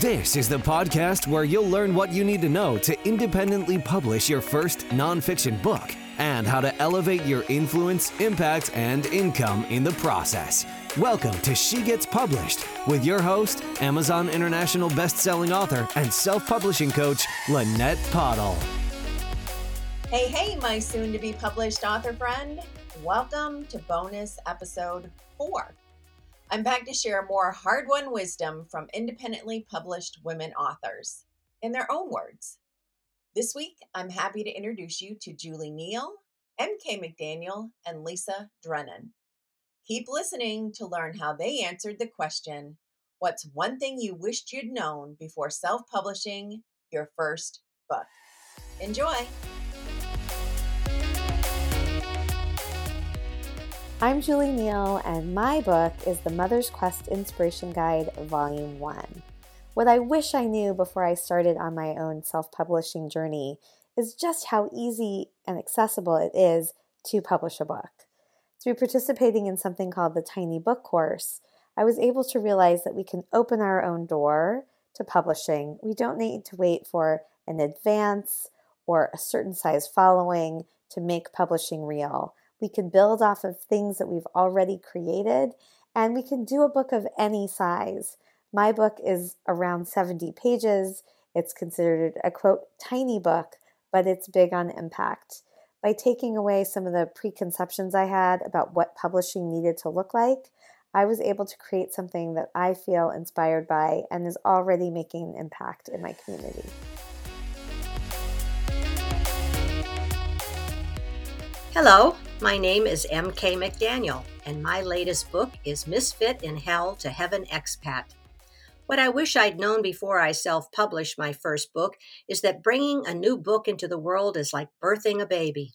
This is the podcast where you'll learn what you need to know to independently publish your first nonfiction book and how to elevate your influence, impact, and income in the process. Welcome to She Gets Published with your host, Amazon International bestselling author and self publishing coach, Lynette Pottle. Hey, hey, my soon to be published author friend. Welcome to bonus episode four. I'm back to share more hard won wisdom from independently published women authors in their own words. This week, I'm happy to introduce you to Julie Neal, MK McDaniel, and Lisa Drennan. Keep listening to learn how they answered the question What's one thing you wished you'd known before self publishing your first book? Enjoy! I'm Julie Neal, and my book is The Mother's Quest Inspiration Guide, Volume 1. What I wish I knew before I started on my own self publishing journey is just how easy and accessible it is to publish a book. Through participating in something called the Tiny Book Course, I was able to realize that we can open our own door to publishing. We don't need to wait for an advance or a certain size following to make publishing real. We can build off of things that we've already created, and we can do a book of any size. My book is around 70 pages. It's considered a quote, tiny book, but it's big on impact. By taking away some of the preconceptions I had about what publishing needed to look like, I was able to create something that I feel inspired by and is already making an impact in my community. Hello, my name is MK McDaniel, and my latest book is Misfit in Hell to Heaven Expat. What I wish I'd known before I self published my first book is that bringing a new book into the world is like birthing a baby.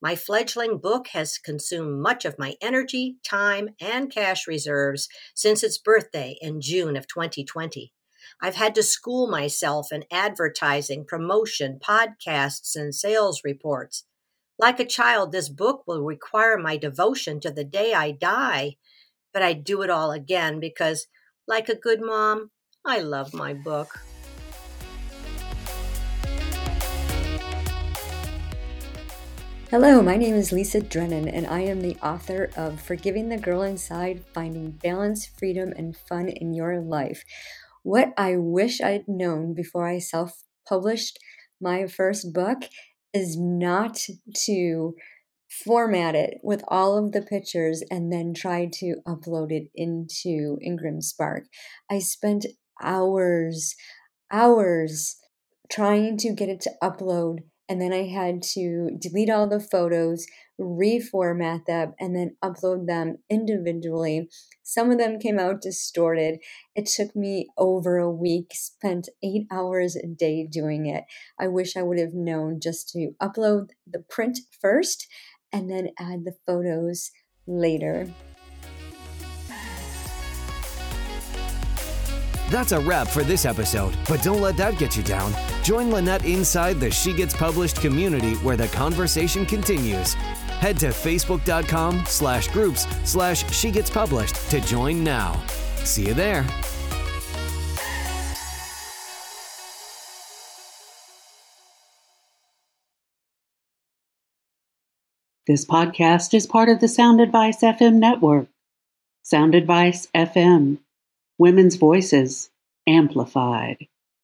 My fledgling book has consumed much of my energy, time, and cash reserves since its birthday in June of 2020. I've had to school myself in advertising, promotion, podcasts, and sales reports. Like a child, this book will require my devotion to the day I die, but I do it all again because, like a good mom, I love my book. Hello, my name is Lisa Drennan, and I am the author of Forgiving the Girl Inside Finding Balance, Freedom, and Fun in Your Life. What I wish I'd known before I self published my first book is not to format it with all of the pictures and then try to upload it into Ingram Spark. I spent hours, hours trying to get it to upload and then I had to delete all the photos, reformat them, and then upload them individually. Some of them came out distorted. It took me over a week, spent eight hours a day doing it. I wish I would have known just to upload the print first and then add the photos later. That's a wrap for this episode, but don't let that get you down. Join Lynette inside the She Gets Published community where the conversation continues. Head to facebook.com slash groups slash She Gets Published to join now. See you there. This podcast is part of the Sound Advice FM network. Sound Advice FM Women's Voices Amplified.